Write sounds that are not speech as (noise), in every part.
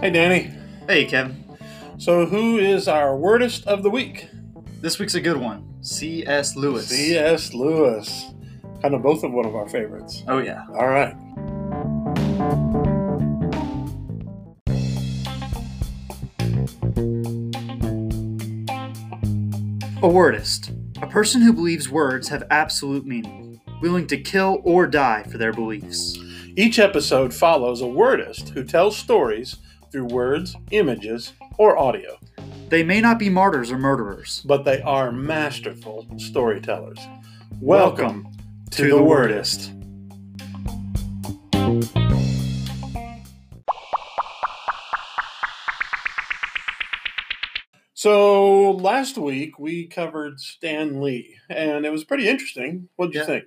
Hey, Danny. Hey, Kevin. So, who is our wordist of the week? This week's a good one. C.S. Lewis. C.S. Lewis. Kind of both of one of our favorites. Oh, yeah. All right. A wordist. A person who believes words have absolute meaning, willing to kill or die for their beliefs. Each episode follows a wordist who tells stories through words, images, or audio, They may not be martyrs or murderers. but they are masterful storytellers. Welcome, to, the Wordist. So last week we covered Stan Lee, and it was pretty interesting. What did you think?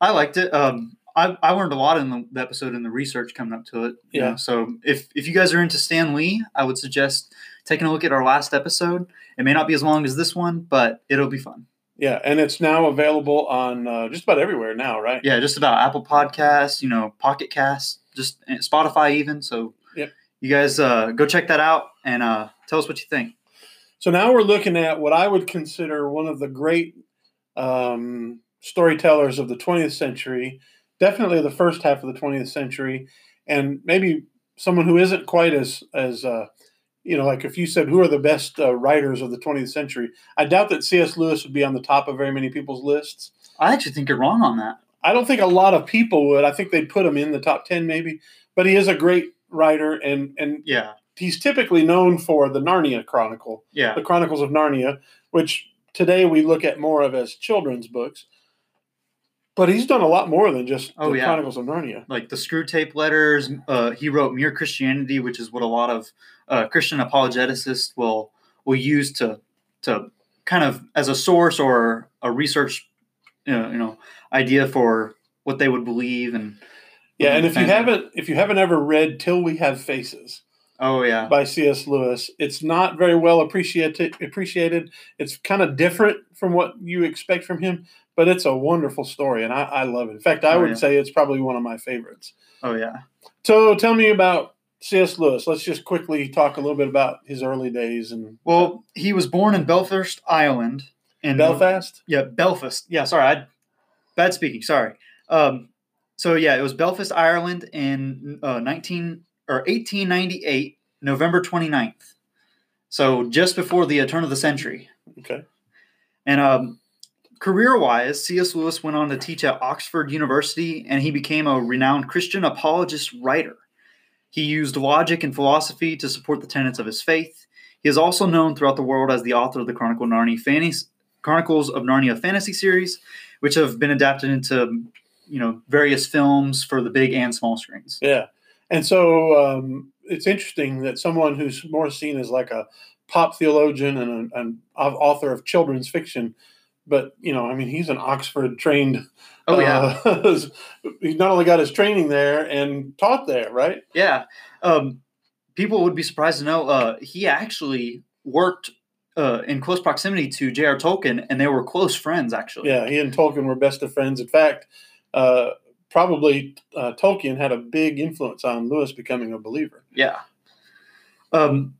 I liked it. Um, I, I learned a lot in the, the episode and the research coming up to it. you Yeah. know. So if, if you guys are into Stan Lee, I would suggest taking a look at our last episode. It may not be as long as this one, but it'll be fun. Yeah, and it's now available on uh, just about everywhere now, right? Yeah, just about Apple Podcasts, you know, Pocket Casts, just Spotify even. So Yep. you guys uh, go check that out and uh, tell us what you think. So now we're looking at what I would consider one of the great um, storytellers of the 20th century, definitely the first half of the 20th century, and maybe someone who isn't quite as as uh, you know, like if you said who are the best uh, writers of the 20th century, I doubt that C.S. Lewis would be on the top of very many people's lists. I actually think you're wrong on that. I don't think a lot of people would. I think they'd put him in the top 10 maybe, but he is a great writer and and Yeah, he's typically known for the Narnia Chronicle yeah, the Chronicles of Narnia, which today we look at more of as children's books. But he's done a lot more than just Oh, the yeah. Chronicles of Narnia. like the Screwtape Letters. Uh, he wrote Mere Christianity, which is what a lot of uh, Christian apologeticists will will use to to kind of as a source or a research, you know, you know idea for what they would believe and. Yeah, and if you haven't if you haven't ever read Till We Have Faces Oh yeah, by C.S. Lewis, it's not very well appreciated appreciated. It's kind of different from what you expect from him, but it's a wonderful story and I, I love it. In fact, I Oh, would yeah. say it's probably one of my favorites. oh yeah. So tell me about C.S. Lewis. Let's just quickly talk a little bit about his early days and Well, he was born in Belfast, Ireland. In Belfast. Yeah, Belfast. Yeah, sorry, I bad speaking. Sorry. Um, so yeah, it was Belfast, Ireland, in uh, nineteen or eighteen ninety eight, November 29th. So just before the turn of the century. Okay. And um, career wise, C.S. Lewis went on to teach at Oxford University, and he became a renowned Christian apologist writer. He used logic and philosophy to support the tenets of his faith. He is also known throughout the world as the author of the Chronicle Narnia fantasy, Chronicles of Narnia fantasy series, which have been adapted into you know various films for the big and small screens. Yeah. And so um, it's interesting that someone who's more seen as like a pop theologian and an author of children's fiction, but, you know, I mean, he's an Oxford trained. Oh yeah, uh, (laughs) he's not only got his training there and taught there, right? Yeah. Um, people would be surprised to know uh, he actually worked uh, in close proximity to J.R. Tolkien, and they were close friends, actually. Yeah. He and Tolkien were best of friends. In fact, uh, probably uh, Tolkien had a big influence on Lewis becoming a believer. Yeah. Um,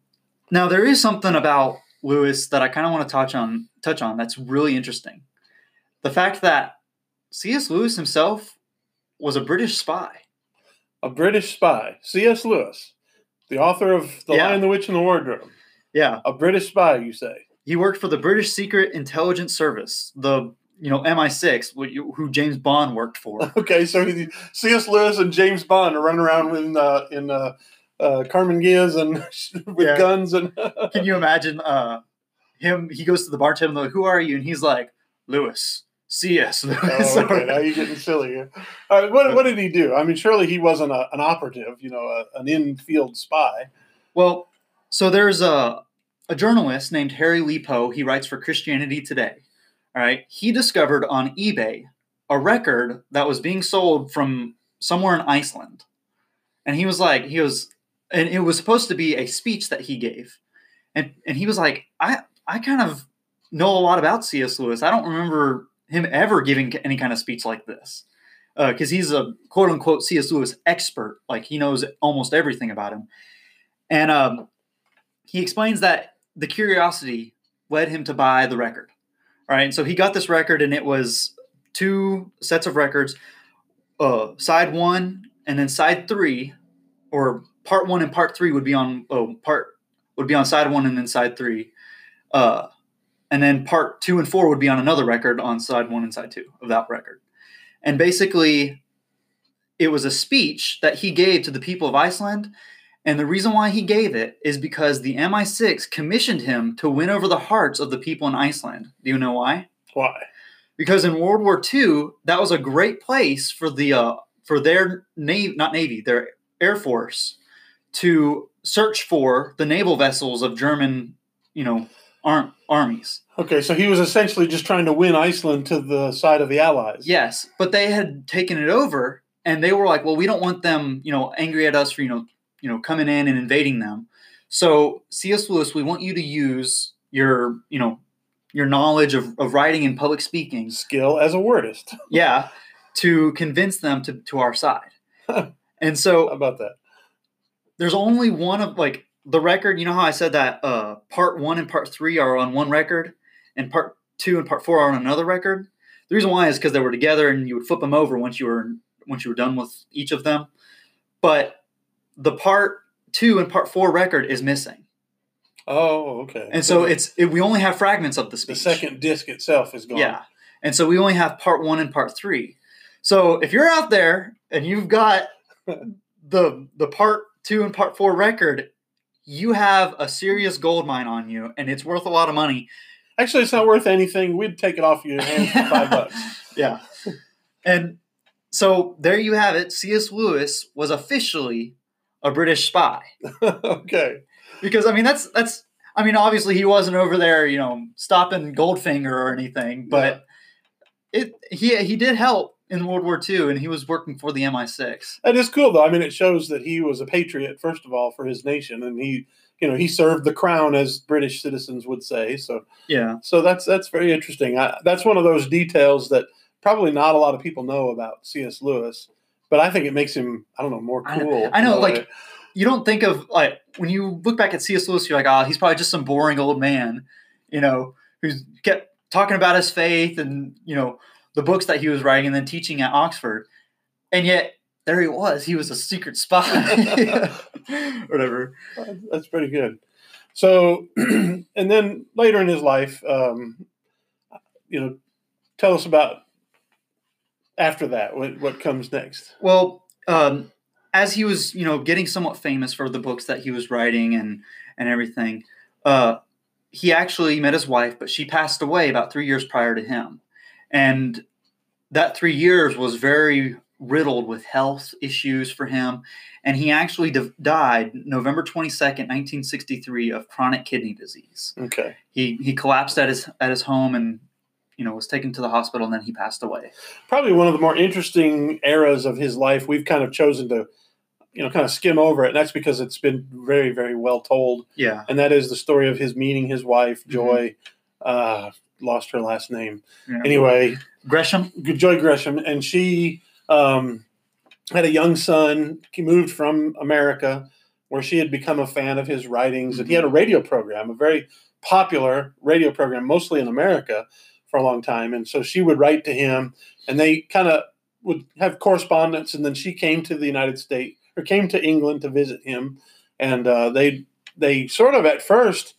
now there is something about Lewis that I kind of want to touch on. Touch on that's really interesting. The fact that C.S. Lewis himself was a British spy. A British spy, C.S. Lewis, the author of The Yeah. Lion, the Witch, and the Wardrobe. Yeah, A British spy, you say? he worked for the British Secret Intelligence Service, the you know MI6, who James Bond worked for. (laughs) Okay, so he- C.S. Lewis and James Bond are running around in uh, in uh, uh, Karmann Ghias and (laughs) with Yeah. guns and (laughs) Can you imagine uh, him? He goes to the bartender, like, "Who are you?" And he's like, "Lewis, C.S. Lewis." oh, okay, now you're getting silly here. All right, what, what did he do? I mean, surely he wasn't a, an operative, you know, a, an in-field spy. well, so there's a a journalist named Harry Lee Poe. He writes for Christianity Today. All right, he discovered on eBay a record that was being sold from somewhere in Iceland, and he was like, he was, and it was supposed to be a speech that he gave, and and he was like, I I kind of know a lot about C.S. Lewis. I don't remember him ever giving any kind of speech like this. Because he's a quote unquote C.S. Lewis expert. Like he knows almost everything about him. And um, he explains that the curiosity led him to buy the record. All right, so he got this record, and it was two sets of records, uh, side one and then side three, or part one and part three would be on oh part would be on side one and then side three, uh, and then part two and four would be on another record on side one and side two of that record, and basically, it was a speech that he gave to the people of Iceland. And the reason why he gave it is because the MI6 commissioned him to win over the hearts of the people in Iceland. Do you know why? Why? because in World War II, that was a great place for the uh, for their navy, not navy, their air force to search for the naval vessels of German, you know, arm, armies. Okay, so he was essentially just trying to win Iceland to the side of the Allies. Yes, but they had taken it over, and they were like, "Well, we don't want them, you know, angry at us for you know, you know, coming in and invading them." So C.S. Lewis, we want you to use your, you know, your knowledge of, of writing and public speaking Skill as a wordist. (laughs) yeah to convince them to, to our side and so How about that? there's only one of like the record you know how i said that uh part one and part three are on one record and part two and part four are on another record the reason why is because they were together and you would flip them over once you were once you were done with each of them but the part two and part four record is missing Oh, okay. and so it's it, we only have fragments of the speech. the second disc itself is gone. Yeah. And so we only have part one and part three. So if you're out there and you've got (laughs) the the part two and part four record, you have a serious gold mine on you, and it's worth a lot of money. Actually, it's not worth anything. We'd take it off your hands for five bucks. (laughs) Yeah. And so there you have it. C.S. Lewis was officially a British spy. (laughs) okay. Because I mean that's that's I mean obviously he wasn't over there, you know, stopping Goldfinger or anything, but it he he did help in World War II and he was working for the MI6. That is cool, though. I mean, it shows that he was a patriot, first of all, for his nation, and he, you know, he served the crown, as British citizens would say. So, Yeah. so that's that's very interesting. I, that's one of those details that probably not a lot of people know about C.S. Lewis, but I think it makes him, I don't know, more I know- cool. I know, like, way. You don't think of like when you look back at C.S. Lewis, you're like, oh, he's probably just some boring old man, you know, who's kept talking about his faith and you know the books that he was writing and then teaching at Oxford, and yet there he was. He was a secret spy, (laughs) (laughs) whatever. That's pretty good. So, (clears throat) and then later in his life, um, you know, tell us about after that. What what comes next? Well, um, as he was, you know, getting somewhat famous for the books that he was writing and and everything, uh, he actually met his wife, but she passed away about three years prior to him, and that three years was very riddled with health issues for him, and he actually d- died November twenty second, nineteen sixty three, of chronic kidney disease. Okay. He he collapsed at his at his home and. You know, was taken to the hospital and then he passed away. Probably one of the more interesting eras of his life. We've kind of chosen to, you know, kind of skim over it, and that's because it's been very, very well told. Yeah. And that is the story of his meeting his wife, Mm-hmm. Joy. Uh, lost her last name. yeah. Anyway, Gresham. Joy Gresham, and she um, had a young son. He moved from America, where she had become a fan of his writings, and he had a radio program, a very popular radio program, mostly in America, for a long time. And so she would write to him, and they kind of would have correspondence. And then she came to the United States or came to England to visit him, and uh, they they sort of at first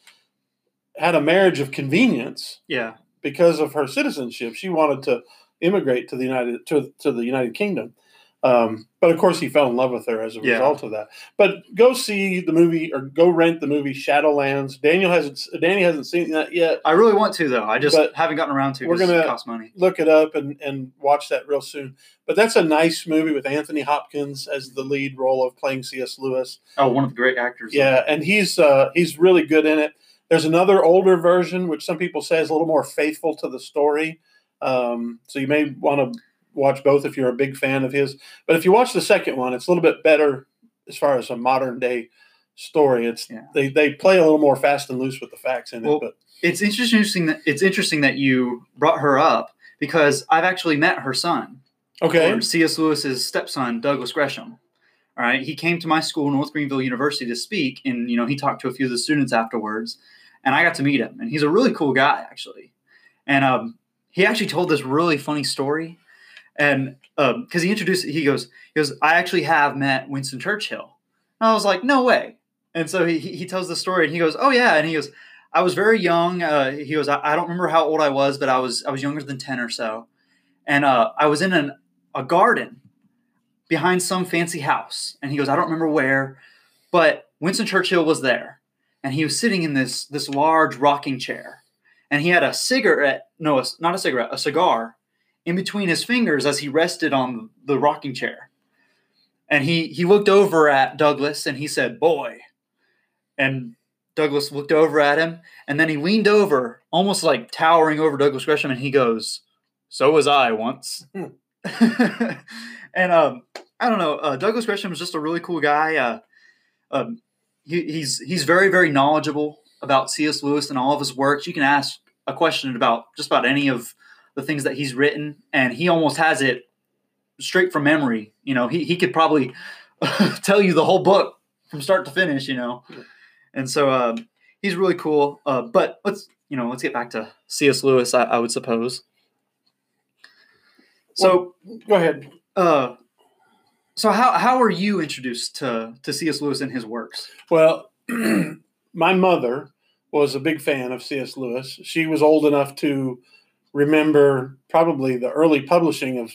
had a marriage of convenience Yeah. because of her citizenship. She wanted to immigrate to the United to, to the United Kingdom. Um, but of course, he fell in love with her as a Yeah. result of that. But go see the movie or go rent the movie Shadowlands. Daniel hasn't Danny hasn't seen that yet. I really want to though. I just But haven't gotten around to. It. We're gonna- cost money. Look it up and, and watch that real soon. But that's a nice movie with Anthony Hopkins as the lead role of playing C.S. Lewis. Oh, one of the great actors. Yeah, and he's uh, he's really good in it. There's another older version, which some people say is a little more faithful to the story. Um, so you may want to watch both if you're a big fan of his. But if you watch the second one, it's a little bit better as far as a modern day story. It's Yeah. they they play a little more fast and loose with the facts in it. But It's interesting that it's interesting that you brought her up because I've actually met her son, okay, C.S. Lewis's stepson, Douglas Gresham. All right, he came to my school, North Greenville University, to speak, and you know he talked to a few of the students afterwards, and I got to meet him, and he's a really cool guy actually, and um, he actually told this really funny story, and because um, he introduced, he goes, he goes, I actually have met Winston Churchill, and I was like, no way, and so he he tells the story, and he goes, oh yeah, and he goes, I was very young. Uh, he goes, I, I, don't remember how old I was, but I was I was younger than ten or so, and uh, I was in an, a garden behind some fancy house. And he goes, I don't remember where, but Winston Churchill was there. And he was sitting in this, this large rocking chair. And he had a cigarette, no, not a cigarette, a cigar in between his fingers as he rested on the rocking chair. And he, he looked over at Douglas and he said, Boy. And Douglas looked over at him and then he leaned over, almost like towering over Douglas Gresham, and he goes, So was I once. Hmm. (laughs) and um, I don't know. Uh, Douglas Gresham is just a really cool guy. Uh, um, he, he's he's very very knowledgeable about C.S. Lewis and all of his works. You can ask a question about just about any of the things that he's written, and he almost has it straight from memory. You know, he he could probably (laughs) tell you the whole book from start to finish. You know, and so um, he's really cool. Uh, but let's you know let's get back to C.S. Lewis. I, I would suppose. So well, go ahead. Uh, so how how were you introduced to to C.S. Lewis and his works? Well, (clears throat) my mother was a big fan of C.S. Lewis. She was old enough to remember probably the early publishing of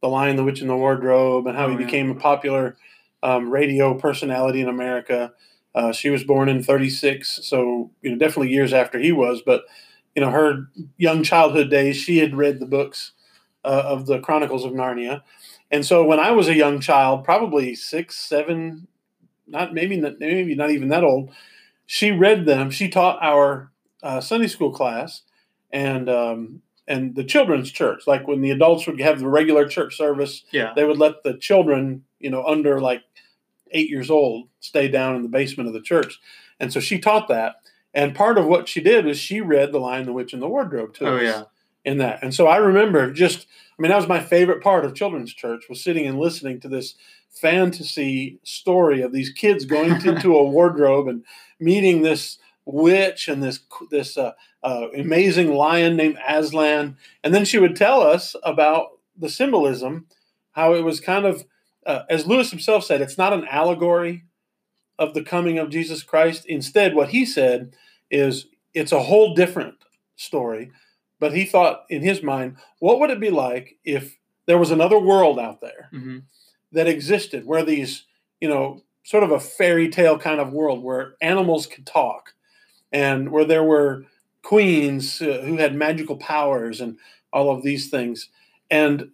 The Lion, the Witch, and the Wardrobe, and how oh, he yeah. became a popular um, radio personality in America. Uh, she was born in '36, so you know definitely years after he was. But you know her young childhood days, she had read the books uh, of the Chronicles of Narnia. And so when I was a young child, probably six, seven, not maybe not, maybe not even that old, she read them. She taught our uh, Sunday school class and um, and the children's church. Like when the adults would have the regular church service, yeah. they would let the children, you know, under like eight years old, stay down in the basement of the church. And so she taught that. And part of what she did was she read The Lion, the Witch, and the Wardrobe to oh, us. Yeah in that. And so I remember just, I mean, that was my favorite part of children's church was sitting and listening to this fantasy story of these kids going (laughs) into a wardrobe and meeting this witch and this this uh, uh, amazing lion named Aslan. And then she would tell us about the symbolism, how it was kind of, uh, as Lewis himself said, it's not an allegory of the coming of Jesus Christ. Instead, what he said is it's a whole different story but he thought in his mind, what would it be like if there was another world out there mm-hmm. that existed where these, you know, sort of a fairy tale kind of world where animals could talk and where there were queens uh, who had magical powers and all of these things. And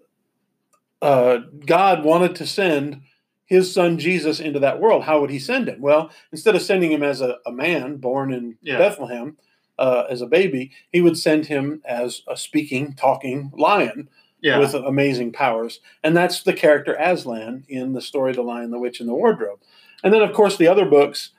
uh, God wanted to send his son Jesus into that world. How would he send him? Well, instead of sending him as a, a man born in yeah. Bethlehem, uh, as a baby, he would send him as a speaking, talking lion yeah. with amazing powers. And that's the character Aslan in the story The Lion, the Witch, and the Wardrobe. And then, of course, the other books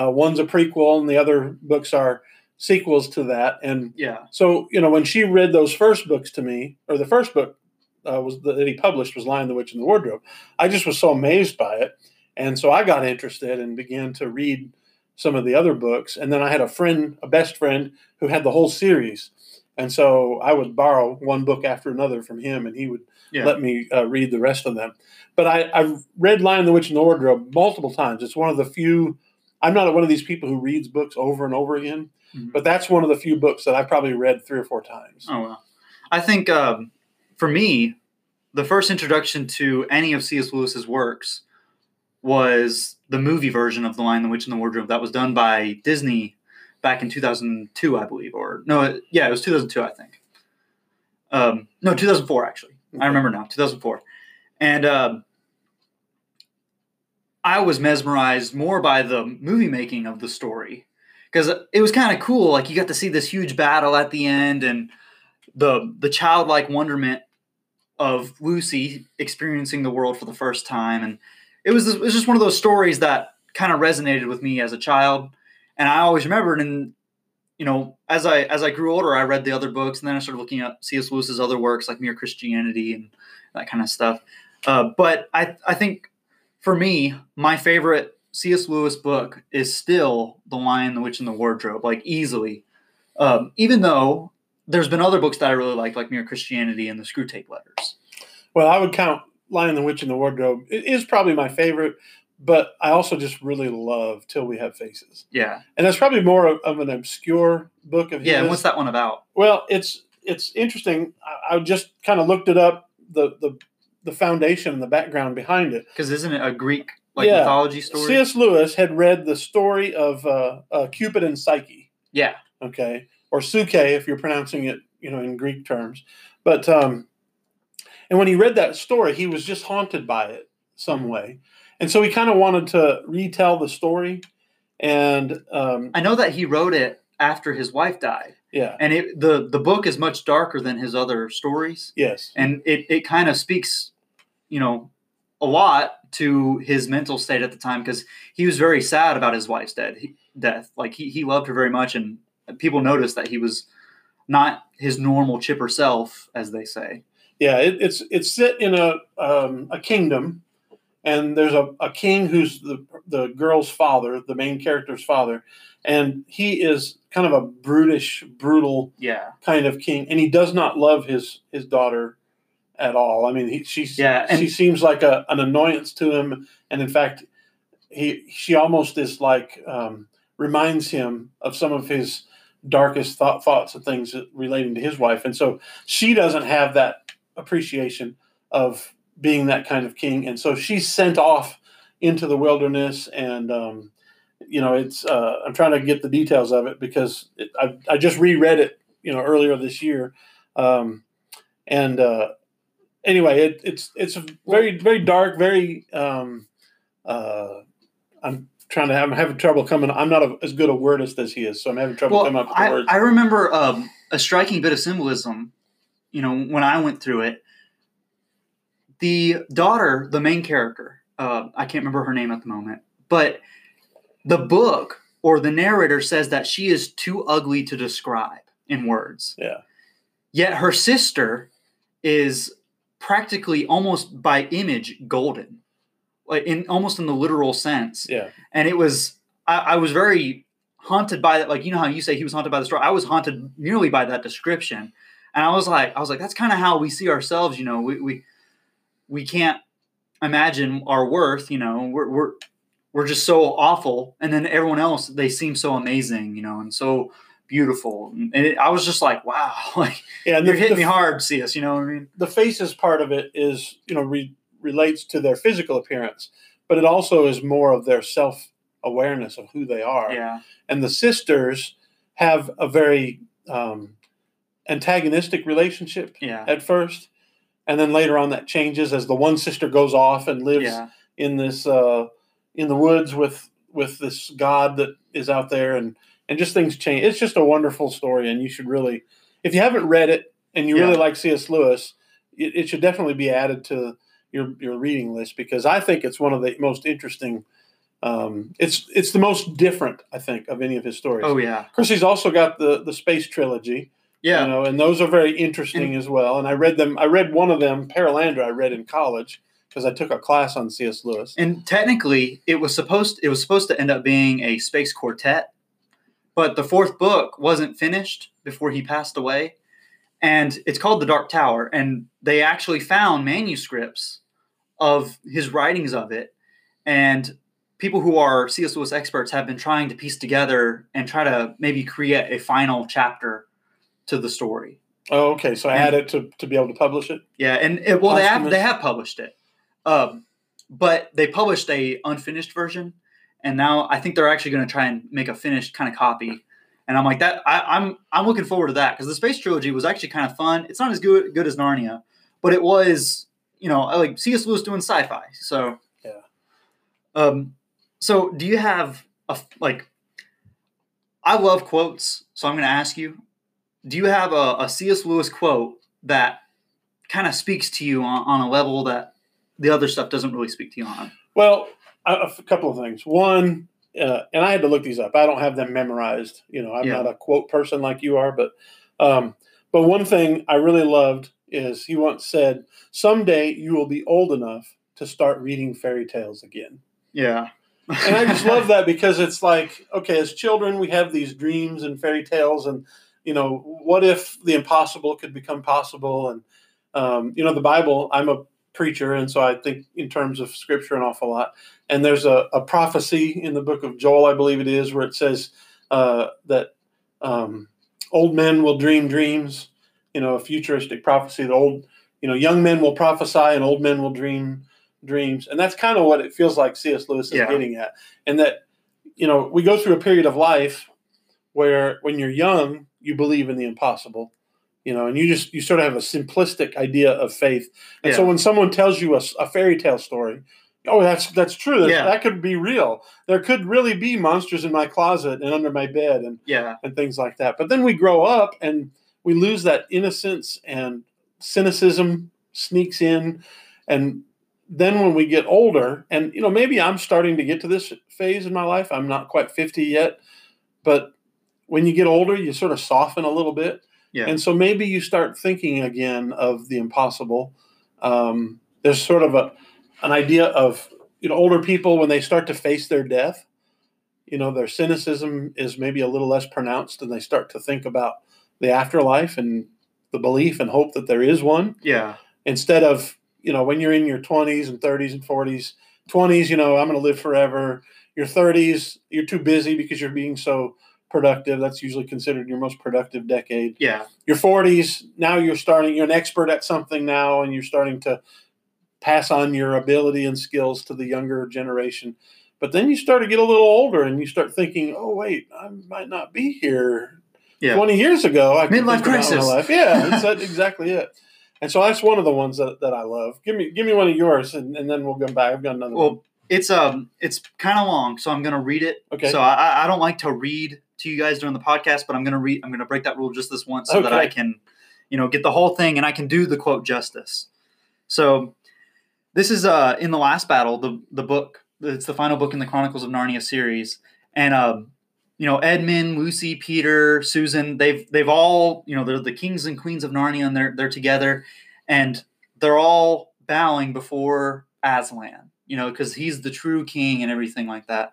uh, one's a prequel, and the other books are sequels to that. And yeah. So, you know, when she read those first books to me, or the first book uh, was that he published was Lion, the Witch, and the Wardrobe, I just was so amazed by it. And so I got interested and began to read some of the other books. And then I had a friend, a best friend, who had the whole series. And so I would borrow one book after another from him, and he would yeah. let me uh, read the rest of them. But I, I've read Lion, the Witch, and the Wardrobe multiple times. It's one of the few. I'm not one of these people who reads books over and over again, mm-hmm. but that's one of the few books that I've probably read three or four times. Oh well, I think um, for me, the first introduction to any of C.S. Lewis's works was the movie version of The Lion, the Witch, and the Wardrobe that was done by Disney back in 2002, I believe. Or, no, yeah, it was 2002, I think. Um, no, 2004, actually. Okay. I remember now, 2004. And um, I was mesmerized more by the movie making of the story because it was kind of cool. Like, you got to see this huge battle at the end and the, the childlike wonderment of Lucy experiencing the world for the first time. And it was it was just one of those stories that kind of resonated with me as a child, and I always remembered. And you know, as I as I grew older, I read the other books, and then I started looking at C.S. Lewis's other works like Mere Christianity and that kind of stuff. Uh, but I I think for me, my favorite C.S. Lewis book is still The Lion, the Witch, and the Wardrobe, like easily. Um, even though there's been other books that I really like, like Mere Christianity and the Screwtape Letters. Well, I would count Lion, the Witch, and the Wardrobe. It is probably my favorite, but I also just really love Till We Have Faces. Yeah, And that's probably more of, of an obscure book of his. yeah. And what's that one about? Well, it's it's interesting. I, I just kind of looked it up the the the foundation and the background behind it. Because isn't it a Greek like Yeah. mythology story? C.S. Lewis had read the story of uh, uh, Cupid and Psyche. Yeah, okay, or Suke if you're pronouncing it, you know, in Greek terms. But um, and when he read that story, he was just haunted by it some way, and so he kind of wanted to retell the story. And um, I know that he wrote it after his wife died, yeah, and it the the book is much darker than his other stories, yes, and it it kind of speaks, you know, a lot to his mental state at the time because he was very sad about his wife's dead he, death. Like he he loved her very much, and people noticed that he was not his normal chipper self, as they say. yeah. It, it's it's set in a um, a kingdom, and there's a, a king who's the the girl's father, the main character's father, and he is kind of a brutish, brutal Yeah, kind of king, and he does not love his his daughter at all. I mean, he, she's Yeah, and- she seems like a, an annoyance to him, and in fact, he she almost is like um, reminds him of some of his darkest thought thoughts and things relating to his wife, and so she doesn't have that appreciation of being that kind of king, and so she's sent off into the wilderness and. Um, you know, it's. Uh, I'm trying to get the details of it because it, I, I just reread it, you know, earlier this year, um, and uh, anyway, it, it's it's very very dark, very. Um, uh, I'm trying to. I'm having trouble coming. I'm not a, as good a wordist as he is, so I'm having trouble coming up with the I, words. I remember um, a striking bit of symbolism. You know, when I went through it, the daughter, the main character, uh, I can't remember her name at the moment, but the book or the narrator says that she is too ugly to describe in words. Yeah. Yet her sister is practically almost by image golden, like in almost in the literal sense. Yeah, and it was I, I was very haunted by that like you know how you say he was haunted by the story i was haunted merely by that description. And i was like i was like that's kind of how we see ourselves you know? We we we can't imagine our worth you know? We're we're we're just so awful. And then everyone else they seem so amazing you know? And so beautiful and it, i was just like wow (laughs) like yeah. And you're the, hitting the, me hard cs you know what i mean the faces part of it is you know re, relates to their physical appearance, but it also is more of their self awareness of who they are. yeah and the sisters have a very um, antagonistic relationship yeah at first, and then later on that changes as the one sister goes off and lives yeah in this uh, in the woods with with this god that is out there, and and just things change. It's just a wonderful story, and you should really, if you haven't read it and you Yeah. really like C.S. Lewis, it, it should definitely be added to your your reading list because I think it's one of the most interesting. Um, it's it's the most different, I think, of any of his stories. oh yeah Of course, he's also got the the space trilogy, yeah you know, and those are very interesting as well. And I read them. I read one of them, Perelandra. I read in college because I took a class on C.S. Lewis. And technically, it was supposed it was supposed to end up being a space quartet, but the fourth book wasn't finished before he passed away, and it's called The Dark Tower. And they actually found manuscripts of his writings of it, and people who are C.S. Lewis experts have been trying to piece together and try to maybe create a final chapter to the story. Oh, okay. So I And- had it to, to be able to publish it. Yeah, and it, well, they have they have published it, um, but they published a unfinished version, and now I think they're actually going to try and make a finished kind of copy. And I'm like that. I, I'm I'm looking forward to that because the space trilogy was actually kind of fun. It's not as good good as Narnia, but it was you know I like C.S. Lewis doing sci-fi. So Yeah. Um, so do you have a like? I love quotes, so I'm going to ask you: Do you have a, a C.S. Lewis quote that kind of speaks to you on, on a level that the other stuff doesn't really speak to you on? Well, a, a couple of things. One, uh, and I had to look these up. I don't have them memorized. You know, I'm Yeah. not a quote person like you are, but um, but one thing I really loved is he once said, "Someday you will be old enough to start reading fairy tales again. Yeah. and I just love (laughs) that because it's like, okay, as children, we have these dreams and fairy tales, and you know, what if the impossible could become possible? And um, you know, the Bible. I'm a preacher, and so I think in terms of scripture an awful lot. And there's a, a prophecy in the book of Joel, I believe it is, where it says uh, that um, old men will dream dreams. You know, a futuristic prophecy. that old, you know, young men will prophesy, and old men will dream dreams. And that's kind of what it feels like C.S. Lewis is Yeah. getting at. And that, you know, we go through a period of life where when you're young, you believe in the impossible, you know, and you just, you sort of have a simplistic idea of faith. And so when someone tells you a fairy tale story, oh, that's, that's true. That, Yeah. that could be real. There could really be monsters in my closet and under my bed and, Yeah. and things like that. But then we grow up and we lose that innocence and cynicism sneaks in. And then when we get older, and you know, maybe I'm starting to get to this phase in my life. I'm not quite 50 yet, but when you get older, you sort of soften a little bit. Yeah. And so maybe you start thinking again of the impossible. Um, there's sort of a an idea of you know older people when they start to face their death. You know, their cynicism is maybe a little less pronounced, and they start to think about the afterlife and the belief and hope that there is one Yeah. instead of you know when you're in your 20s and 30s and 40s 20s you know i'm going to live forever your 30s you're too busy because you're being so productive that's usually considered your most productive decade Yeah. your 40s now you're starting you're an expert at something now and you're starting to pass on your ability and skills to the younger generation but then you start to get a little older and you start thinking oh wait i might not be here Yeah. 20 years ago I Midlife crisis. life. yeah (laughs) that's that, exactly it and so that's one of the ones that, that i love give me give me one of yours and, and then we'll go back i've got another one Well, it's um, it's kind of long, so I'm gonna read it. okay So I, I don't like to read to you guys during the podcast, but I'm gonna read. I'm gonna break that rule just this once so that I can, you know, get the whole thing and I can do the quote justice. So this is uh in the last battle, the the book. It's the final book in the Chronicles of Narnia series, and um, you know, Edmund, Lucy, Peter, Susan. They've they've all you know they're the kings and queens of Narnia, and they're they're together, and they're all bowing before Aslan. You know, because he's the true king and everything like that.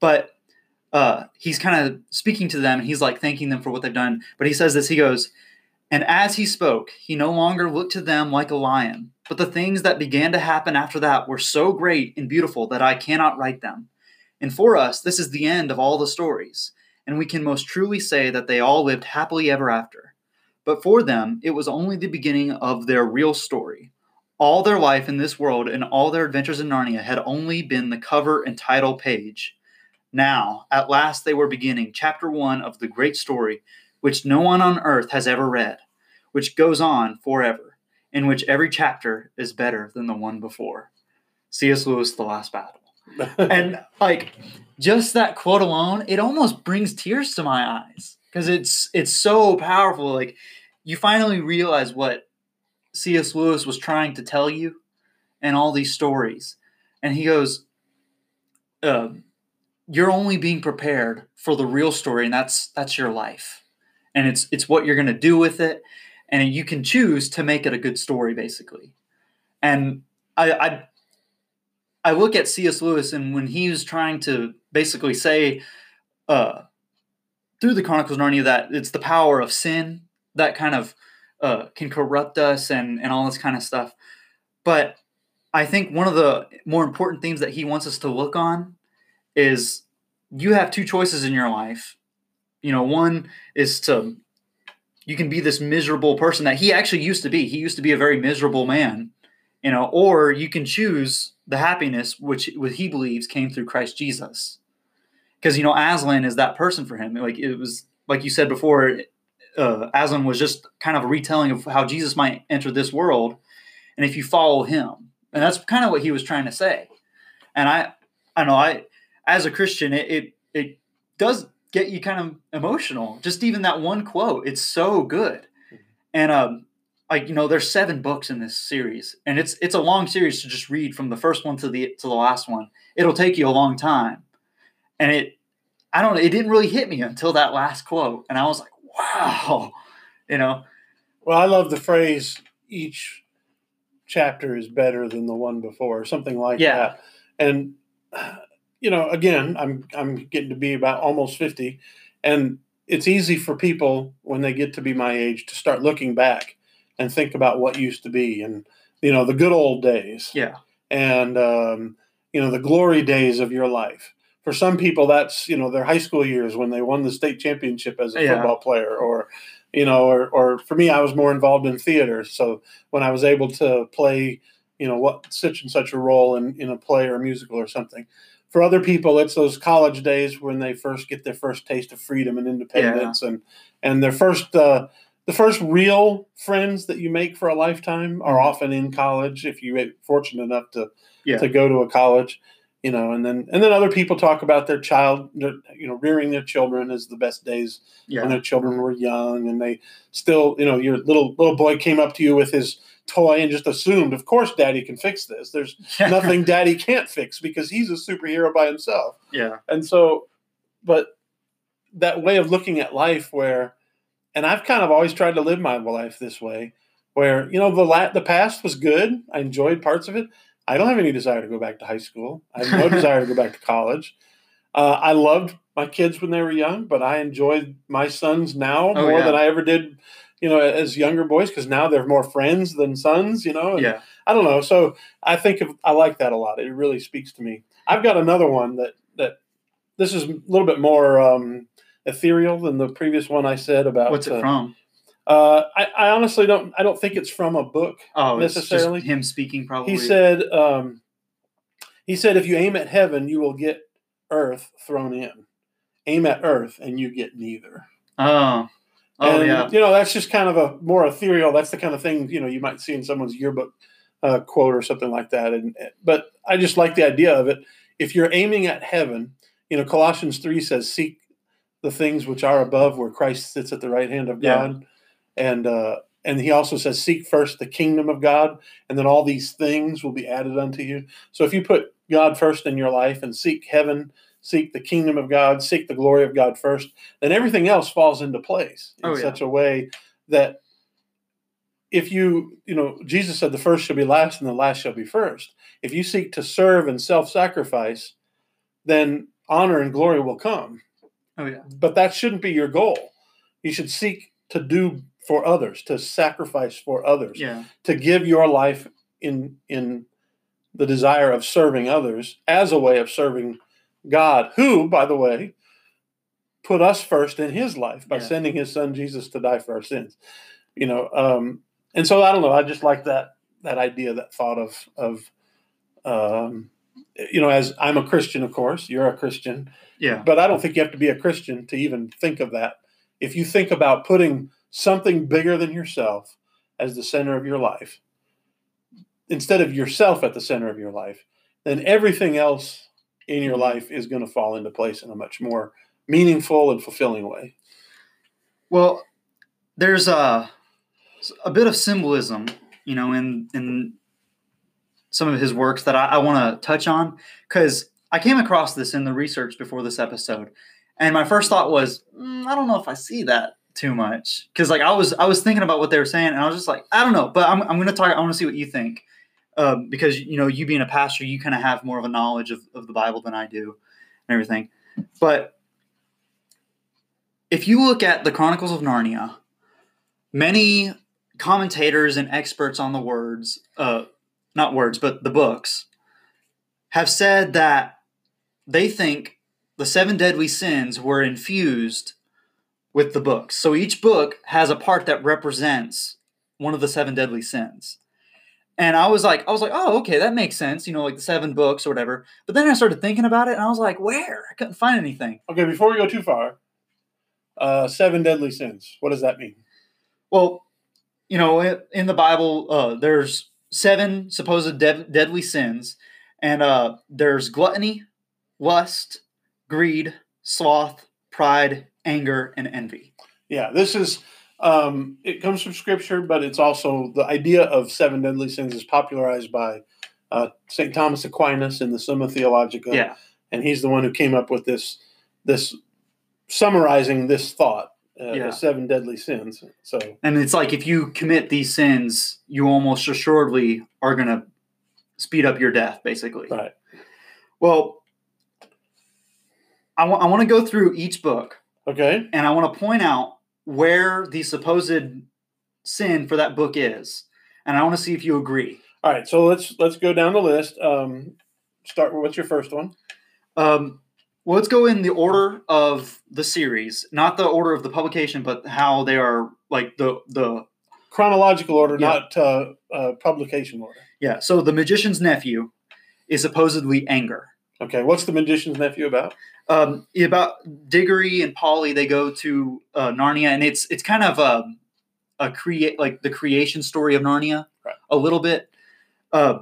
But uh, he's kind of speaking to them and he's like thanking them for what they've done. But he says this he goes, And as he spoke, he no longer looked to them like a lion, but the things that began to happen after that were so great and beautiful that I cannot write them. And for us, this is the end of all the stories, and we can most truly say that they all lived happily ever after. But for them, it was only the beginning of their real story. All their life in this world and all their adventures in Narnia had only been the cover and title page. Now, at last, they were beginning chapter one of the great story, which no one on earth has ever read, which goes on forever, in which every chapter is better than the one before. C.S. Lewis, The Last Battle. (laughs) And, like, just that quote alone, it almost brings tears to my eyes because it's it's so powerful. Like, you finally realize what C.S. Lewis was trying to tell you and all these stories. And he goes, um, you're only being prepared for the real story and that's that's your life. And it's it's what you're going to do with it and you can choose to make it a good story basically. And i i i look at cs lewis and when he was trying to basically say uh through the chronicles of narnia that it's the power of sin that kind of uh can corrupt us and and all this kind of stuff. But i think one of the more important themes that he wants us to look on is you have two choices in your life. You know, one is to you can be this miserable person that he actually used to be. He used to be a very miserable man, you know, or you can choose the happiness which what he believes came through Christ Jesus. Because you know, Aslan is that person for him. Like it was like you said before, uh, Aslan was just kind of a retelling of how Jesus might enter this world, and if you follow him, and that's kind of what he was trying to say. And I, I know I as a Christian, it, it it does get you kind of emotional. Just even that one quote, it's so good. And um, like you know, there's seven books in this series, and it's it's a long series to just read from the first one to the to the last one. It'll take you a long time, and it I don't know, it didn't really hit me until that last quote, and I was like, wow, you know, Well, I love the phrase each chapter is better than the one before, or something like Yeah. that. And you know, again, I'm I'm getting to be about almost fifty, and it's easy for people when they get to be my age to start looking back and think about what used to be, and you know, the good old days Yeah. and um, you know the glory days of your life. For some people, that's you know their high school years when they won the state championship as a Yeah. football player, or you know, or or for me, I was more involved in theater. So when I was able to play, you know, what such and such a role in in a play or a musical or something. For other people, it's those college days when they first get their first taste of freedom and independence, and and their first uh, the first real friends that you make for a lifetime are Mhm. often in college if you're fortunate enough to Yeah. to go to a college you know and then and then other people talk about their child you know rearing their children as the best days Yeah. when their children were young and they still you know your little little boy came up to you with his toy and just assumed of course daddy can fix this there's (laughs) nothing daddy can't fix because he's a superhero by himself yeah. and so, but that way of looking at life where, and I've kind of always tried to live my life this way, where, you know, the la- the past was good. I enjoyed parts of it. I don't have any desire to go back to high school. I have no (laughs) desire to go back to college. Uh, I loved my kids when they were young, but I enjoyed my sons now Oh, more yeah. than I ever did, you know, as younger boys because now they're more friends than sons, you know. and Yeah. I don't know. So I think of, I like that a lot. It really speaks to me. I've got another one that that this is a little bit more um, ethereal than the previous one I said about. What's it uh, from? Uh, I, I honestly don't. I don't think it's from a book. Oh, it's just necessarily. him speaking. Probably. He said. Um, he said, if you aim at heaven, you will get earth thrown in. Aim at earth, and you get neither. "Oh, oh and, yeah, You know, that's just kind of a more ethereal. That's the kind of thing you know you might see in someone's yearbook uh, quote or something like that. And but I just like the idea of it. If you're aiming at heaven, you know, Colossians three says, "Seek the things which are above, where Christ sits at the right hand of Yeah. God," and uh, and he also says, "Seek first the kingdom of God, and then all these things will be added unto you." So if you put God first in your life and seek heaven. Seek the kingdom of God, seek the glory of God first, then everything else falls into place in Oh, yeah. such a way that if you, you know, Jesus said the first shall be last and the last shall be first. If you seek to serve and self sacrifice, then honor and glory will come. oh yeah, But that shouldn't be your goal. You should seek to do for others, to sacrifice for others, yeah, to give your life in in the desire of serving others as a way of serving God, who, by the way, put us first in His life by Yeah. sending His Son Jesus to die for our sins. You know, um, and so I don't know. I just like that that idea, that thought of of um, you know, as I'm a Christian, of course, you're a Christian, yeah, but I don't think you have to be a Christian to even think of that. If you think about putting something bigger than yourself as the center of your life, instead of yourself at the center of your life, then everything else in your life is going to fall into place in a much more meaningful and fulfilling way. Well, there's a a bit of symbolism, you know, in in some of his works that I, I want to touch on because I came across this in the research before this episode, and my first thought was, "Mm, I don't know if I see that too much because like I was I was thinking about what they were saying, and I was just like, I don't know, but I'm I'm gonna talk. I want to see what you think. Um, because you know you being a pastor you kind of have more of a knowledge of, of the bible than i do and everything but if you look at the Chronicles of Narnia, many commentators and experts on the words, uh, not words, but the books, have said that they think the seven deadly sins were infused with the books. So each book has a part that represents one of the seven deadly sins. And I was like, I was like, oh, okay, that makes sense. You know, like the seven books or whatever. But then I started thinking about it, and I was like, where? I couldn't find anything. Okay, before we go too far, uh, seven deadly sins. What does that mean? Well, you know, in the Bible, uh, there's seven supposed dead deadly sins, and uh, there's gluttony, lust, greed, sloth, pride, anger, and envy. Yeah, this is um, it comes from scripture, but it's also the idea of seven deadly sins is popularized by uh, Saint Thomas Aquinas in the Summa Theologica. Yeah, and he's the one who came up with this this summarizing this thought uh, Yeah. the seven deadly sins. So And it's like if you commit these sins, you almost assuredly are going to speed up your death, basically. right, Well, I want to go through each book okay, and I want to point out where the supposed sin for that book is. And I want to see if you agree. all right. So let's let's go down the list. Um, start with what's your first one? Um, well, let's go in the order of the series, not the order of the publication, but how they are like the the Chronological order, Yeah. not uh, uh, publication order. yeah. So the magician's nephew is supposedly anger. Okay, what's the magician's nephew about? um, about Diggory and Polly. They go to uh, Narnia, and it's it's kind of a a create like the creation story of Narnia Right. a little bit. Uh,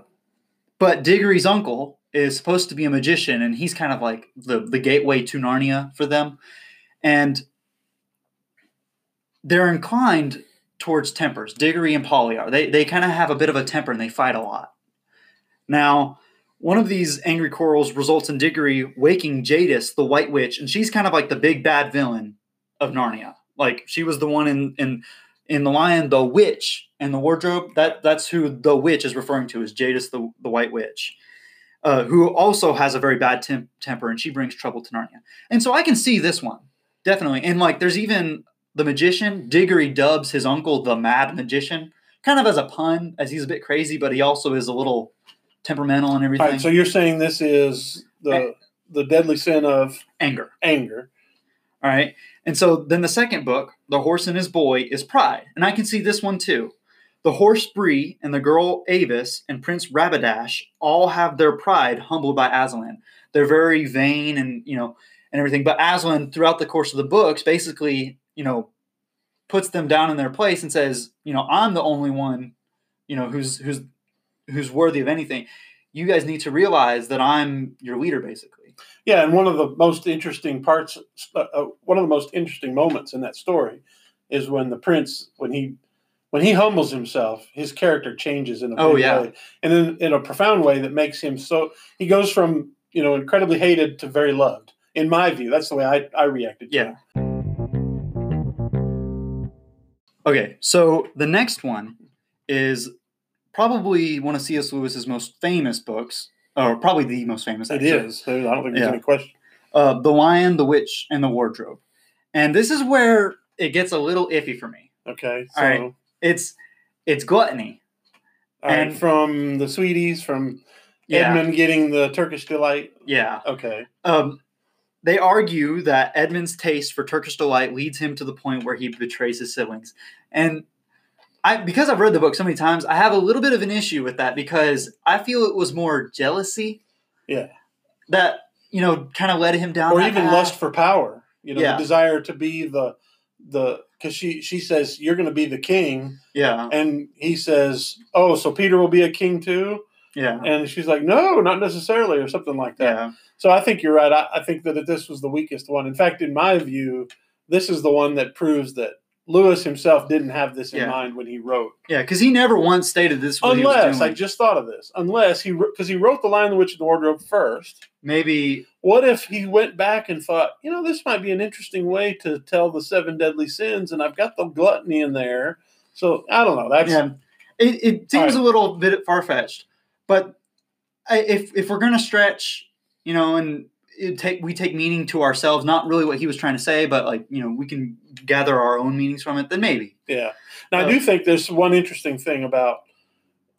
but Diggory's uncle is supposed to be a magician, and he's kind of like the the gateway to Narnia for them, and they're inclined towards tempers. Diggory and Polly are. They they kind of have a bit of a temper, and they fight a lot. Now, one of these angry quarrels results in Diggory waking Jadis, the White Witch, and she's kind of like the big bad villain of Narnia. Like she was the one in in in the Lion, the Witch, and the Wardrobe. That that's who the witch is referring to is Jadis, the the White Witch, uh, who also has a very bad tem- temper, and she brings trouble to Narnia. And so I can see this one definitely. And like, there's even the magician. Diggory dubs his uncle the Mad Magician, kind of as a pun, as he's a bit crazy, but he also is a little temperamental and everything. right, so you're saying this is the the deadly sin of Anger. anger. All right. And so then the second book, The Horse and His Boy, is Pride. And I can see this one too. The horse Bree and the girl Aravis and Prince Rabadash all have their pride humbled by Aslan. They're very vain and, you know, and everything. But Aslan, throughout the course of the books, basically, you know, puts them down in their place and says, you know, I'm the only one, you know, who's who's who's worthy of anything. You guys need to realize that I'm your leader, basically. Yeah, and one of the most interesting parts, uh, uh, one of the most interesting moments in that story, is when the prince, when he, when he humbles himself, his character changes in a Oh, yeah. way, and then in a profound way that makes him so. He goes from you know incredibly hated to very loved. In my view, that's the way I, I reacted. Yeah. it. Okay, so the next one is probably one of C.S. Lewis's most famous books, or probably the most famous. it actually. is. I don't think there's Yeah. any question. Uh, the Lion, the Witch, and the Wardrobe, and this is where it gets a little iffy for me. Okay, so All right. It's it's gluttony. all right, And- from the sweeties, from Yeah, Edmund getting the Turkish delight. yeah. Okay, Um, they argue that Edmund's taste for Turkish delight leads him to the point where he betrays his siblings, and I because I've read the book so many times, I have a little bit of an issue with that because I feel it was more jealousy yeah, that you know kind of led him down, or even path. lust for power. You know, Yeah. the desire to be the the because she she says you're going to be the king, Yeah, and he says, "Oh, so Peter will be a king too?" yeah, And she's like, "No, not necessarily," or something like that. yeah, So I think you're right. I, I think that this was the weakest one. In fact, in my view, this is the one that proves that Lewis himself didn't have this in Yeah. mind when he wrote. yeah. Because he never once stated this. Was what he was Unless I just thought of this. Unless he because he wrote the Lion, the Witch, and the Wardrobe first. maybe What if he went back and thought, you know, this might be an interesting way to tell the seven deadly sins, and I've got the gluttony in there. So I don't know. That's yeah, it, it seems All a little bit far fetched, but I, if if we're gonna stretch, you know, and take we take meaning to ourselves, not really what he was trying to say, but like you know, we can gather our own meanings from it. Then maybe, Yeah. Now, I Uh, do think there's one interesting thing about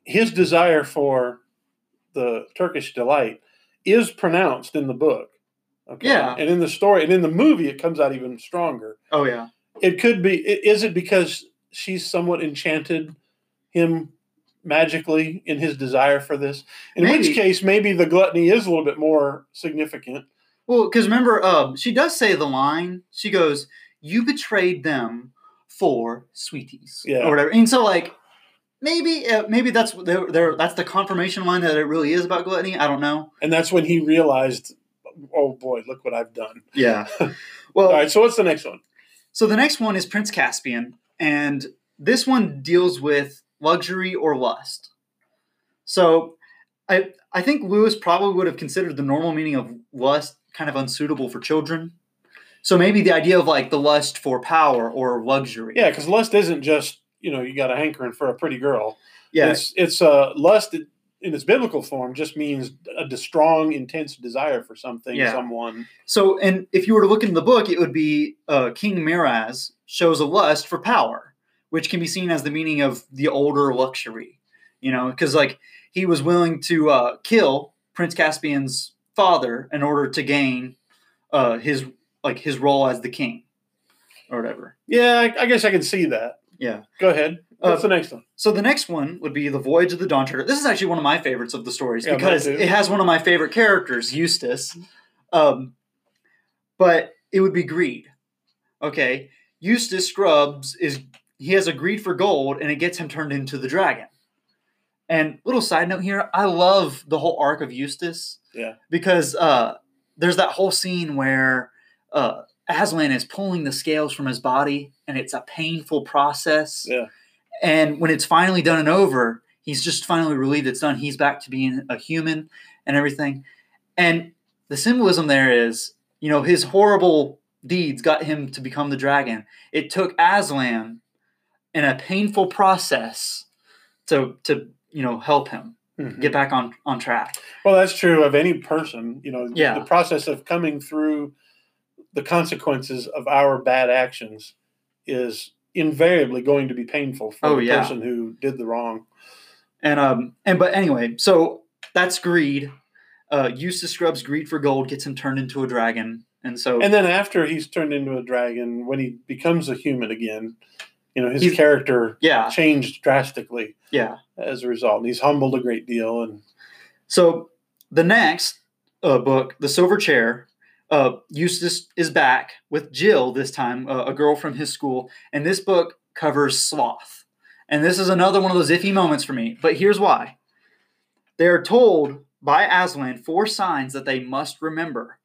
his desire for the Turkish delight is pronounced in the book. Okay. Yeah. And in the story and in the movie, it comes out even stronger. oh yeah, It could be, is it because she's somewhat enchanted him magically in his desire for this? In Maybe. which case, maybe the gluttony is a little bit more significant. well, because remember, um, she does say the line. She goes, "You betrayed them for sweeties," Yeah. or whatever. And so like. Maybe, uh, maybe that's they're, they're, that's the confirmation line that it really is about gluttony. I don't know. And that's when he realized, oh boy, look what I've done. Yeah. (laughs) Well, All right. So what's the next one? So the next one is Prince Caspian, and this one deals with luxury or lust. So I I think Lewis probably would have considered the normal meaning of lust kind of unsuitable for children. So maybe the idea of like the lust for power or luxury. Yeah, because lust isn't just you know you got a hankering for a pretty girl. Yeah. It's it's uh, lust in its biblical form just means a strong, intense desire for something, Yeah. someone. So, and if you were to look in the book, it would be uh, King Miraz shows a lust for power, which can be seen as the meaning of the older luxury. You know, because like he was willing to uh, kill Prince Caspian's father in order to gain uh, his like his role as the king or whatever. Yeah, I, I guess I can see that. Yeah. Go ahead. What's Uh, the next one? So the next one would be the Voyage of the Dawn Treader. This is actually one of my favorites of the stories Yeah, because it has one of my favorite characters, Eustace. Um, but it would be greed. Okay, Eustace Scrubs is he has a greed for gold, and it gets him turned into the dragon. And little side note here, I love the whole arc of Eustace. Yeah. Because uh, there's that whole scene where uh, Aslan is pulling the scales from his body, and it's a painful process. Yeah. And when it's finally done and over, he's just finally relieved it's done. He's back to being a human and everything. And the symbolism there is, you know, his horrible deeds got him to become the dragon. It took Aslan in a painful process to to you know help him Mhm. get back on on track. Well, that's true of any person. You know, Yeah. the process of coming through the consequences of our bad actions is invariably going to be painful for Oh, the yeah. person who did the wrong. And um and but anyway, so that's greed. Uh Eustace Scrubb's greed for gold gets him turned into a dragon. And so And then after he's turned into a dragon, when he becomes a human again, you know, his He's- character yeah, changed drastically yeah. as a result. And he's humbled a great deal. And So the next uh, book, The Silver Chair, uh, Eustace is back with Jill this time, uh, a girl from his school, and this book covers sloth. And this is another one of those iffy moments for me. But here's why: they are told by Aslan four signs that they must remember,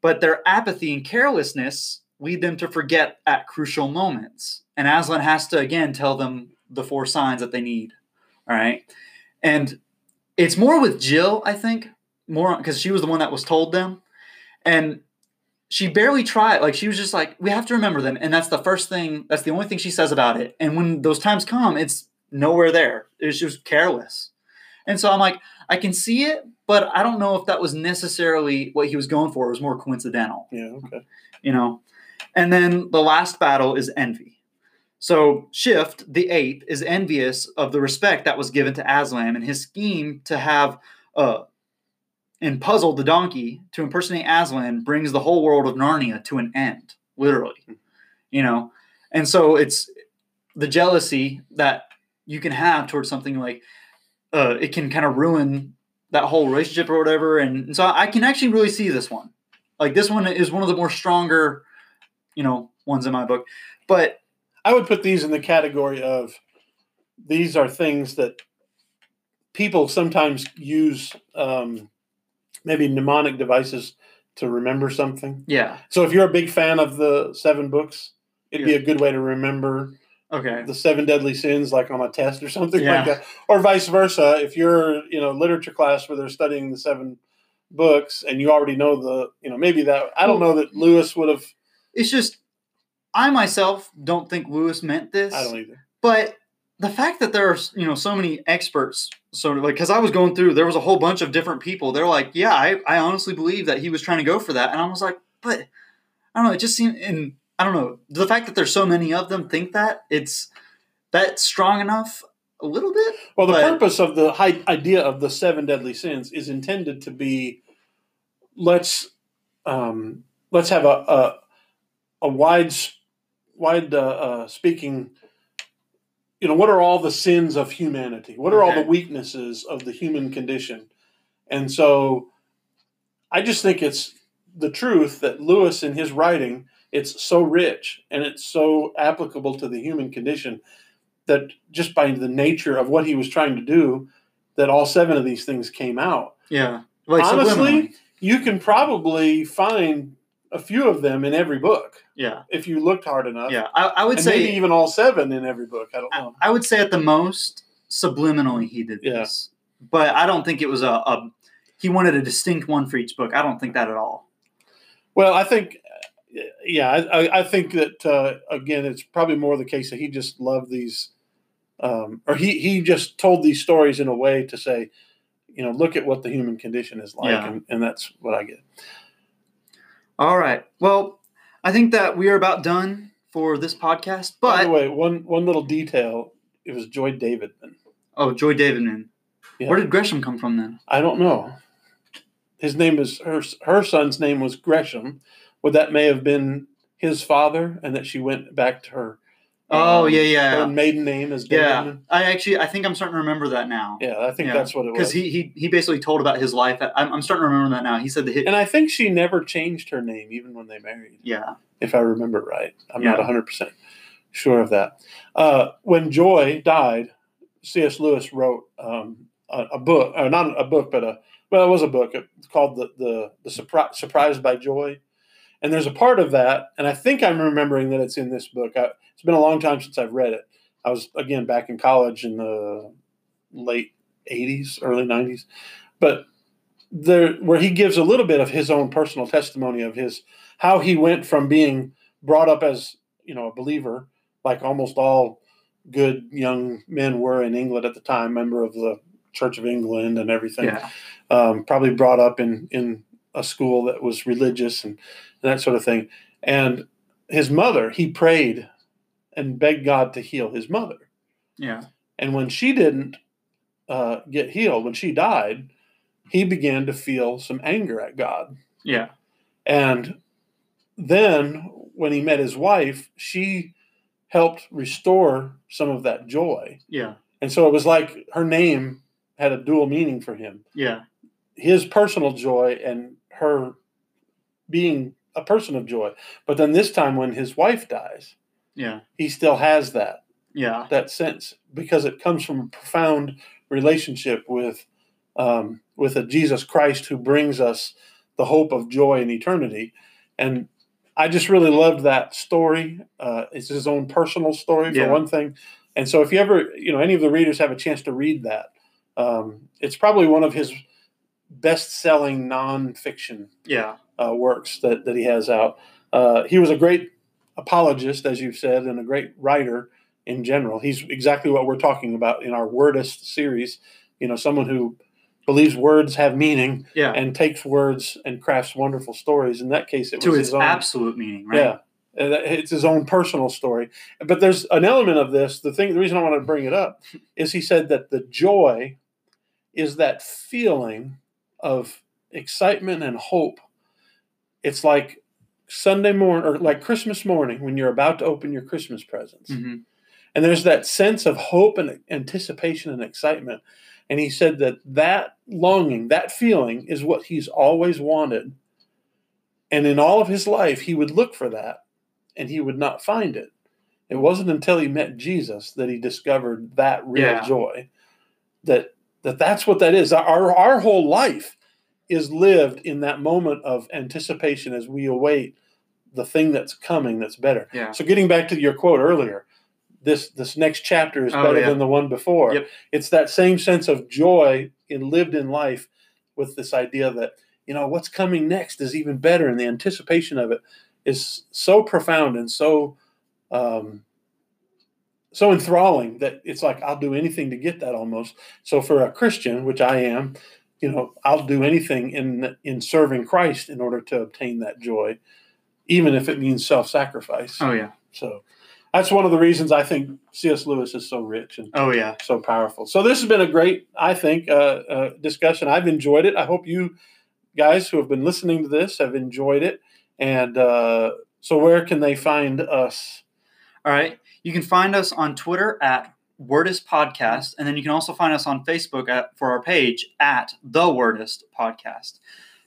but their apathy and carelessness lead them to forget at crucial moments. And Aslan has to again tell them the four signs that they need. All right, and it's more with Jill, I think, more because she was the one that was told them, and she barely tried. Like she was just like, we have to remember them, and that's the first thing. That's the only thing she says about it. And when those times come, it's nowhere there. It's just careless. And so I'm like, I can see it, but I don't know if that was necessarily what he was going for. It was more coincidental yeah, okay. you know. And then the last battle is envy. So Shift, the ape, is envious of the respect that was given to Aslan and his scheme to have uh and puzzle the donkey to impersonate Aslan brings the whole world of Narnia to an end, literally. You know. And so it's the jealousy that you can have towards something like uh, it can kind of ruin that whole relationship or whatever. And, and so I can actually really see this one. Like this one is one of the more stronger, you know, ones in my book. But I would put these in the category of these are things that people sometimes use um, maybe mnemonic devices to remember something. yeah, So if you're a big fan of the seven books, it'd be a good way to remember okay, the seven deadly sins, like on a test or something Yeah. like that, or vice versa. If you're, you know, literature class where they're studying the seven books and you already know the, you know, maybe that I don't know that Lewis would have. It's just I myself don't think Lewis meant this. I don't either. but the fact that there are you know so many experts so like because i was going through there was a whole bunch of different people they're like yeah I, I honestly believe that he was trying to go for that and i was like but i don't know it just seemed and i don't know the fact that there's so many of them think that it's that strong enough a little bit Well, the But- purpose of the hi- idea of the seven deadly sins is intended to be let's um, let's have a a, a wide wide uh, uh, speaking. You know, what are all the sins of humanity? What are all the weaknesses of the human condition? And so, I just think it's the truth that Lewis, in his writing, it's so rich and it's so applicable to the human condition that just by the nature of what he was trying to do, that all seven of these things came out. yeah like Honestly, subliminally. You can probably find a few of them in every book yeah if you looked hard enough. yeah i, I would and say maybe even all seven in every book. I don't know. I would say at the most subliminally he did Yeah. this, but I don't think it was a, a he wanted a distinct one for each book. I don't think that at all. Well, I think yeah, I, I- I think that uh, again, it's probably more the case that he just loved these, um, or he he just told these stories in a way to say, you know, look at what the human condition is like, Yeah. and, and that's what I get. All right. Well, I think that we are about done for this podcast. But By the way, one one little detail: it was Joy Davidman. oh, Joy Davidman. Yeah. Where did Gresham come from then? I don't know. His name is her. Her son's name was Gresham. Would that may have been his father, and that she went back to her. Oh um, yeah, yeah, Her maiden name is yeah. I actually, I think I'm starting to remember that now. Yeah, I think Yeah. that's what it was. Because he, he he basically told about his life. I'm, I'm starting to remember that now. He said that hit. and I think she never changed her name, even when they married. Yeah. if I remember right. I'm not 100% sure of that. Uh, when Joy died, C.S. Lewis wrote um, a, a book, or not a book, but a well, it was a book. Called the the the Surpri- Surprised by Joy, and there's a part of that, and I think I'm remembering that it's in this book. I, it's been a long time since I've read it. I was again back in college in the late 80s, early 90s, but there where he gives a little bit of his own personal testimony of his how he went from being brought up as you know a believer like almost all good young men were in england at the time member of the church of england and everything Yeah. um, probably brought up in in a school that was religious and, and that sort of thing and his mother he prayed and begged god to heal his mother Yeah. and when she didn't uh, get healed when she died he began to feel some anger at god Yeah. and then when he met his wife, she helped restore some of that joy. Yeah. And so it was like her name had a dual meaning for him Yeah. his personal joy and her being a person of joy. But then this time when his wife dies, Yeah. he still has that Yeah. that sense because it comes from a profound relationship with um, with a Jesus Christ who brings us the hope of joy in eternity. And I just really loved that story. Uh, it's his own personal story for Yeah. one thing. And so if you ever, you know, any of the readers have a chance to read that, um, it's probably one of his best-selling nonfiction Yeah. uh, works that, that he has out. Uh, he was a great apologist, as you've said, and a great writer in general. He's exactly what we're talking about in our Wordist series. You know, someone who believes words have meaning Yeah. and takes words and crafts wonderful stories. In that case, it to was its his own. absolute meaning, right? Yeah. Uh, It's his own personal story. But there's an element of this. The thing, the reason I want to bring it up is he said that the joy is that feeling of excitement and hope. It's like Sunday morning or like Christmas morning when you're about to open your Christmas presents. hmm And there's that sense of hope and anticipation and excitement. And he said that that longing, that feeling is what he's always wanted. And in all of his life, he would look for that and he would not find it. It wasn't until he met Jesus that he discovered that real Yeah. joy. That that that's what that is. Our our whole life is lived in that moment of anticipation as we await the thing that's coming that's better. Yeah. So getting back to your quote earlier, this this next chapter is Oh, better yeah. than the one before. Yep. It's that same sense of joy in lived in life with this idea that you know what's coming next is even better, and the anticipation of it is so profound and so um, so enthralling that it's like I'll do anything to get that almost. So for a Christian, which I am, you know, I'll do anything in in serving Christ in order to obtain that joy, even if it means self-sacrifice. Oh yeah. So that's one of the reasons I think C.S. Lewis is so rich and Oh yeah. so powerful. So this has been a great, I think, uh, uh, discussion. I've enjoyed it. I hope you guys who have been listening to this have enjoyed it. And uh, so, where can they find us? All right. You can find us on Twitter at Wordist Podcast, and then you can also find us on Facebook at for our page at the Wordist Podcast.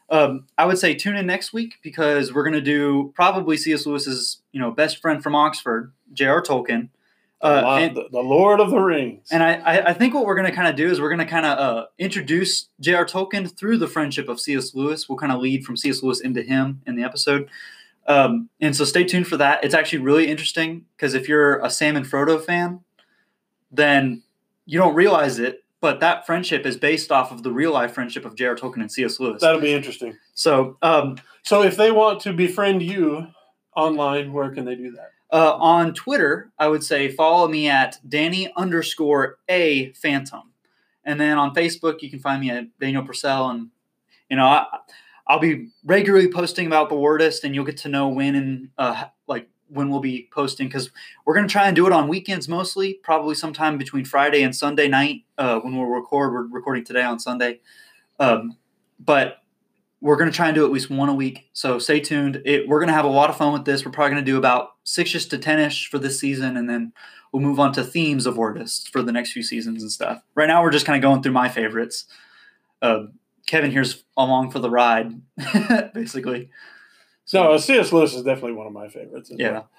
Um, I would say tune in next week because we're going to do probably C.S. Lewis's you know best friend from Oxford, J.R. Tolkien. Uh, the, and, the Lord of the Rings. and I, I, I think what we're going to kind of do is we're going to kind of uh, introduce J.R. Tolkien through the friendship of C.S. Lewis. We'll kind of lead from C.S. Lewis into him in the episode. Um, and so stay tuned for that. It's actually really interesting because if you're a Sam and Frodo fan, then you don't realize it, but that friendship is based off of the real life friendship of J.R. Tolkien and C.S. Lewis. That'll be interesting. So, um, So, if they want to befriend you online, where can they do that? Uh, on Twitter, I would say follow me at Danny underscore a Phantom, and then on Facebook you can find me at Daniel Purcell, and you know I, I'll be regularly posting about the Wordist, and you'll get to know when and uh, like when we'll be posting because we're gonna try and do it on weekends mostly, probably sometime between Friday and Sunday night uh, when we'll record. We're recording today on Sunday, um, but we're going to try and do at least one a week. So stay tuned. It, we're going to have a lot of fun with this. We're probably going to do about six to 10 ish for this season. And then we'll move on to themes of Wordists for the next few seasons and stuff. Right now, we're just kind of going through my favorites. Uh, Kevin here's along for the ride, (laughs) basically. So C.S. Lewis is definitely one of my favorites. yeah. Well.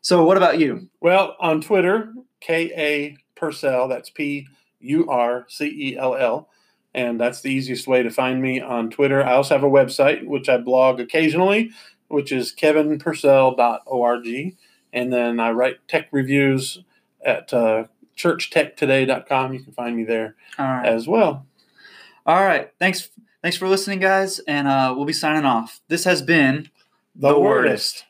So what about you? Well, on Twitter, K A Purcell, that's P U R C E L L and that's the easiest way to find me on Twitter. I also have a website which I blog occasionally, which is kevinpurcell.org, and then I write tech reviews at uh, churchtechtoday.com. You can find me there as well. All right, thanks. Thanks for listening, guys, and uh, we'll be signing off. This has been the, the Wordist. Wordist.